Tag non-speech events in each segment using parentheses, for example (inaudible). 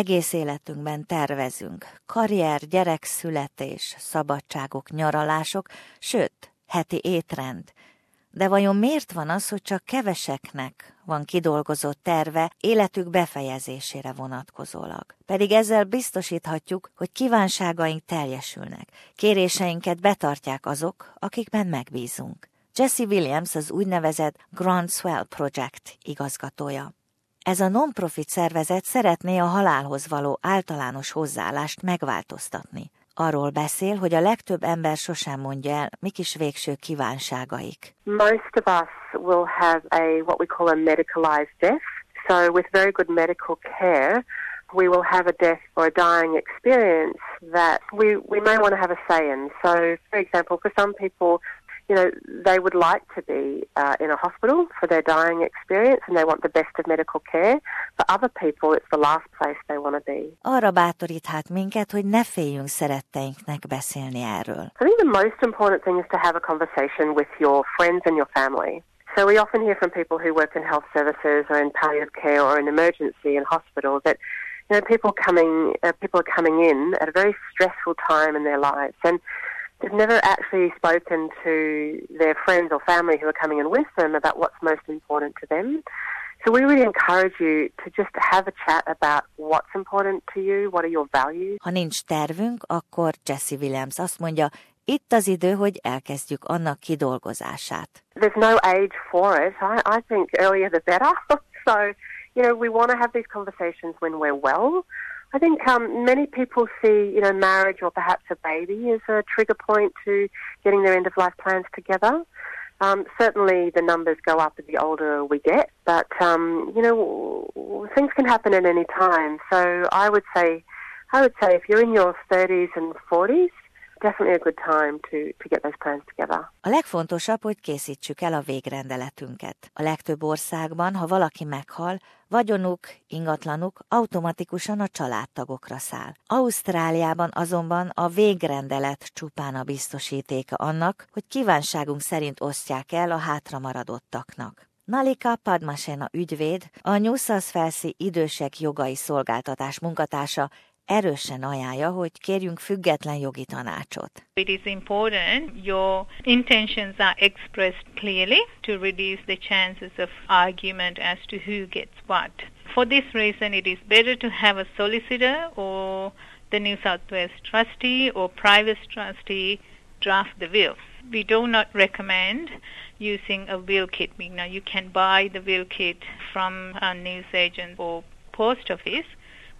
egész életünkben tervezünk. Karrier, gyerekszületés, szabadságok, nyaralások, sőt, heti étrend. De vajon miért van az, hogy csak keveseknek van kidolgozott terve életük befejezésére vonatkozólag? Pedig ezzel biztosíthatjuk, hogy kívánságaink teljesülnek, kéréseinket betartják azok, akikben megbízunk. Jesse Williams az úgynevezett Grand Swell Project igazgatója. Ez a non-profit szervezet szeretné a halálhoz való általános hozzáállást megváltoztatni. Arról beszél, hogy a legtöbb ember sosem mondja el, mik is végső kívánságaik. Most of us will have a what we call a medicalized death. So with very good medical care, we will have a death or a dying experience that we, we may want to have a say in. So, for example, for some people, you know, they would like to be uh, in a hospital for their dying experience and they want the best of medical care. For other people, it's the last place they want to be. Arra bátoríthat minket, hogy ne féljünk szeretteinknek beszélni erről. I think the most important thing is to have a conversation with your friends and your family. So we often hear from people who work in health services or in palliative care or in emergency in hospital that you know people coming uh, people are coming in at a very stressful time in their lives and they've never actually spoken to their friends or family who are coming in with them about what's most important to them. So we really encourage you to just have a chat about what's important to you, what are your values. Ha nincs tervünk, akkor Jesse Williams azt mondja, itt az idő, hogy elkezdjük annak kidolgozását. There's no age for it. I, I think earlier the better. (laughs) so, you know, we want to have these conversations when we're well. I think um, many people see, you know, marriage or perhaps a baby as a trigger point to getting their end of life plans together. Um, certainly, the numbers go up the older we get, but um, you know, things can happen at any time. So I would say, I would say, if you're in your 30s and 40s, definitely a good time to, to get those plans together. A legfontosabb, hogy készítsük el a végrendeletünket. A legtöbb országban, ha valaki meghal, vagyonuk, ingatlanuk automatikusan a családtagokra száll. Ausztráliában azonban a végrendelet csupán a biztosítéka annak, hogy kívánságunk szerint osztják el a hátramaradottaknak. Nalika Padmasena ügyvéd, a New South Wales idősek jogai szolgáltatás munkatársa erősen ajánlja, hogy kérjünk független jogi tanácsot. It is important your intentions are expressed clearly to reduce the chances of argument as to who gets what. For this reason, it is better to have a solicitor or the New South Wales trustee or private trustee draft the will. We do not recommend using a will kit. Now, you can buy the will kit from a newsagent or post office,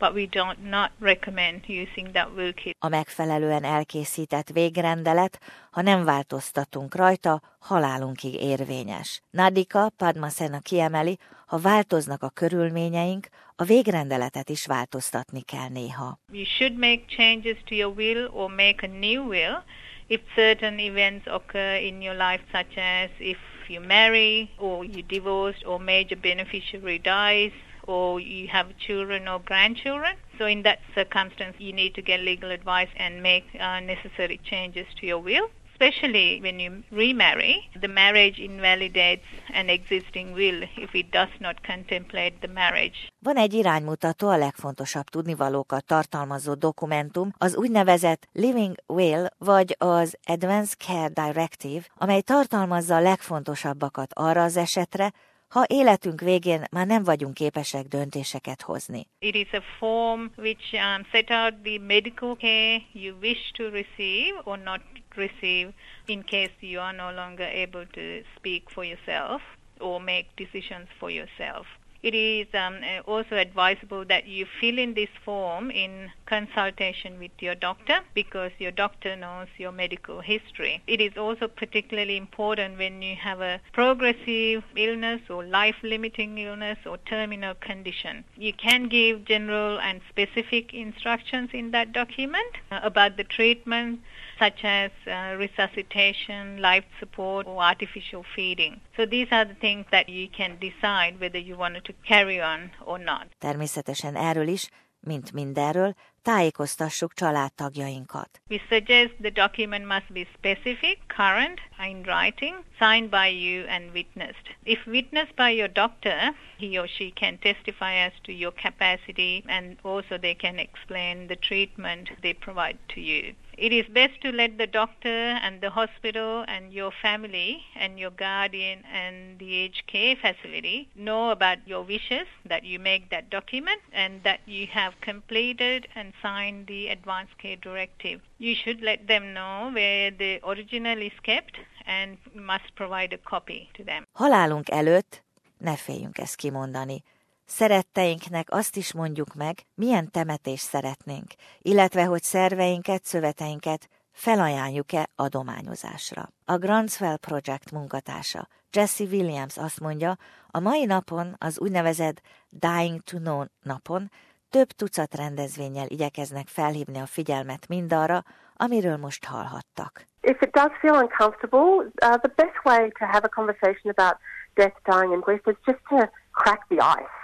but we don't not recommend using that will kit. A megfelelően elkészített végrendelet, ha nem változtatunk rajta, halálunkig érvényes. Nadika Padmasena kiemeli, ha változnak a körülményeink, a végrendeletet is változtatni kell néha. You should make changes to your will or make a new will if certain events occur in your life such as if you marry or you divorce or major beneficiary dies or you have children or grandchildren. So in that circumstance, you need to get legal advice and make uh, necessary changes to your will. Especially when you remarry, the marriage invalidates an existing will if it does not contemplate the marriage. Van egy iránymutató, a legfontosabb tudnivalókat tartalmazó dokumentum, az úgynevezett Living Will, vagy az Advanced Care Directive, amely tartalmazza a legfontosabbakat arra az esetre, ha életünk végén már nem vagyunk képesek döntéseket hozni. It is a form which um, set out the medical care you wish to receive or not receive in case you are no longer able to speak for yourself or make decisions for yourself. It is um, also advisable that you fill in this form in consultation with your doctor because your doctor knows your medical history. It is also particularly important when you have a progressive illness or life limiting illness or terminal condition. You can give general and specific instructions in that document uh, about the treatment such as uh, resuscitation, life support, or artificial feeding. So these are the things that you can decide whether you wanted to carry on or not. Természetesen erről is mint mindenről, tájékoztassuk családtagjainkat. We suggest the document must be specific, current, in writing, signed by you and witnessed. If witnessed by your doctor, he or she can testify as to your capacity and also they can explain the treatment they provide to you. It is best to let the doctor and the hospital and your family and your guardian and the aged care facility know about your wishes that you make that document and that you have completed and signed the advance care directive. You should let them know where the original is kept and must provide a copy to them. Halálunk előtt ne féljünk ezt kimondani. Szeretteinknek azt is mondjuk meg, milyen temetést szeretnénk, illetve hogy szerveinket, szöveteinket felajánljuk-e adományozásra. A Grantswell Project munkatársa Jesse Williams azt mondja, a mai napon, az úgynevezett Dying to Know napon több tucat rendezvényel igyekeznek felhívni a figyelmet mindarra, amiről most hallhattak. If it does feel uncomfortable, uh, the best way to have a conversation about death, dying and grief is just to crack the ice.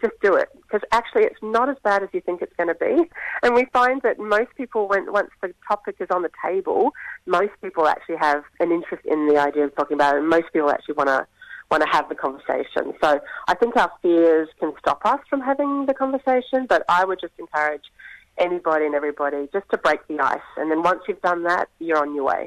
Just do it because actually it's not as bad as you think it's going to be. And we find that most people, when once the topic is on the table, most people actually have an interest in the idea of talking about it, and most people actually want to want to have the conversation. So I think our fears can stop us from having the conversation, but I would just encourage anybody and everybody just to break the ice. And then once you've done that, you're on your way.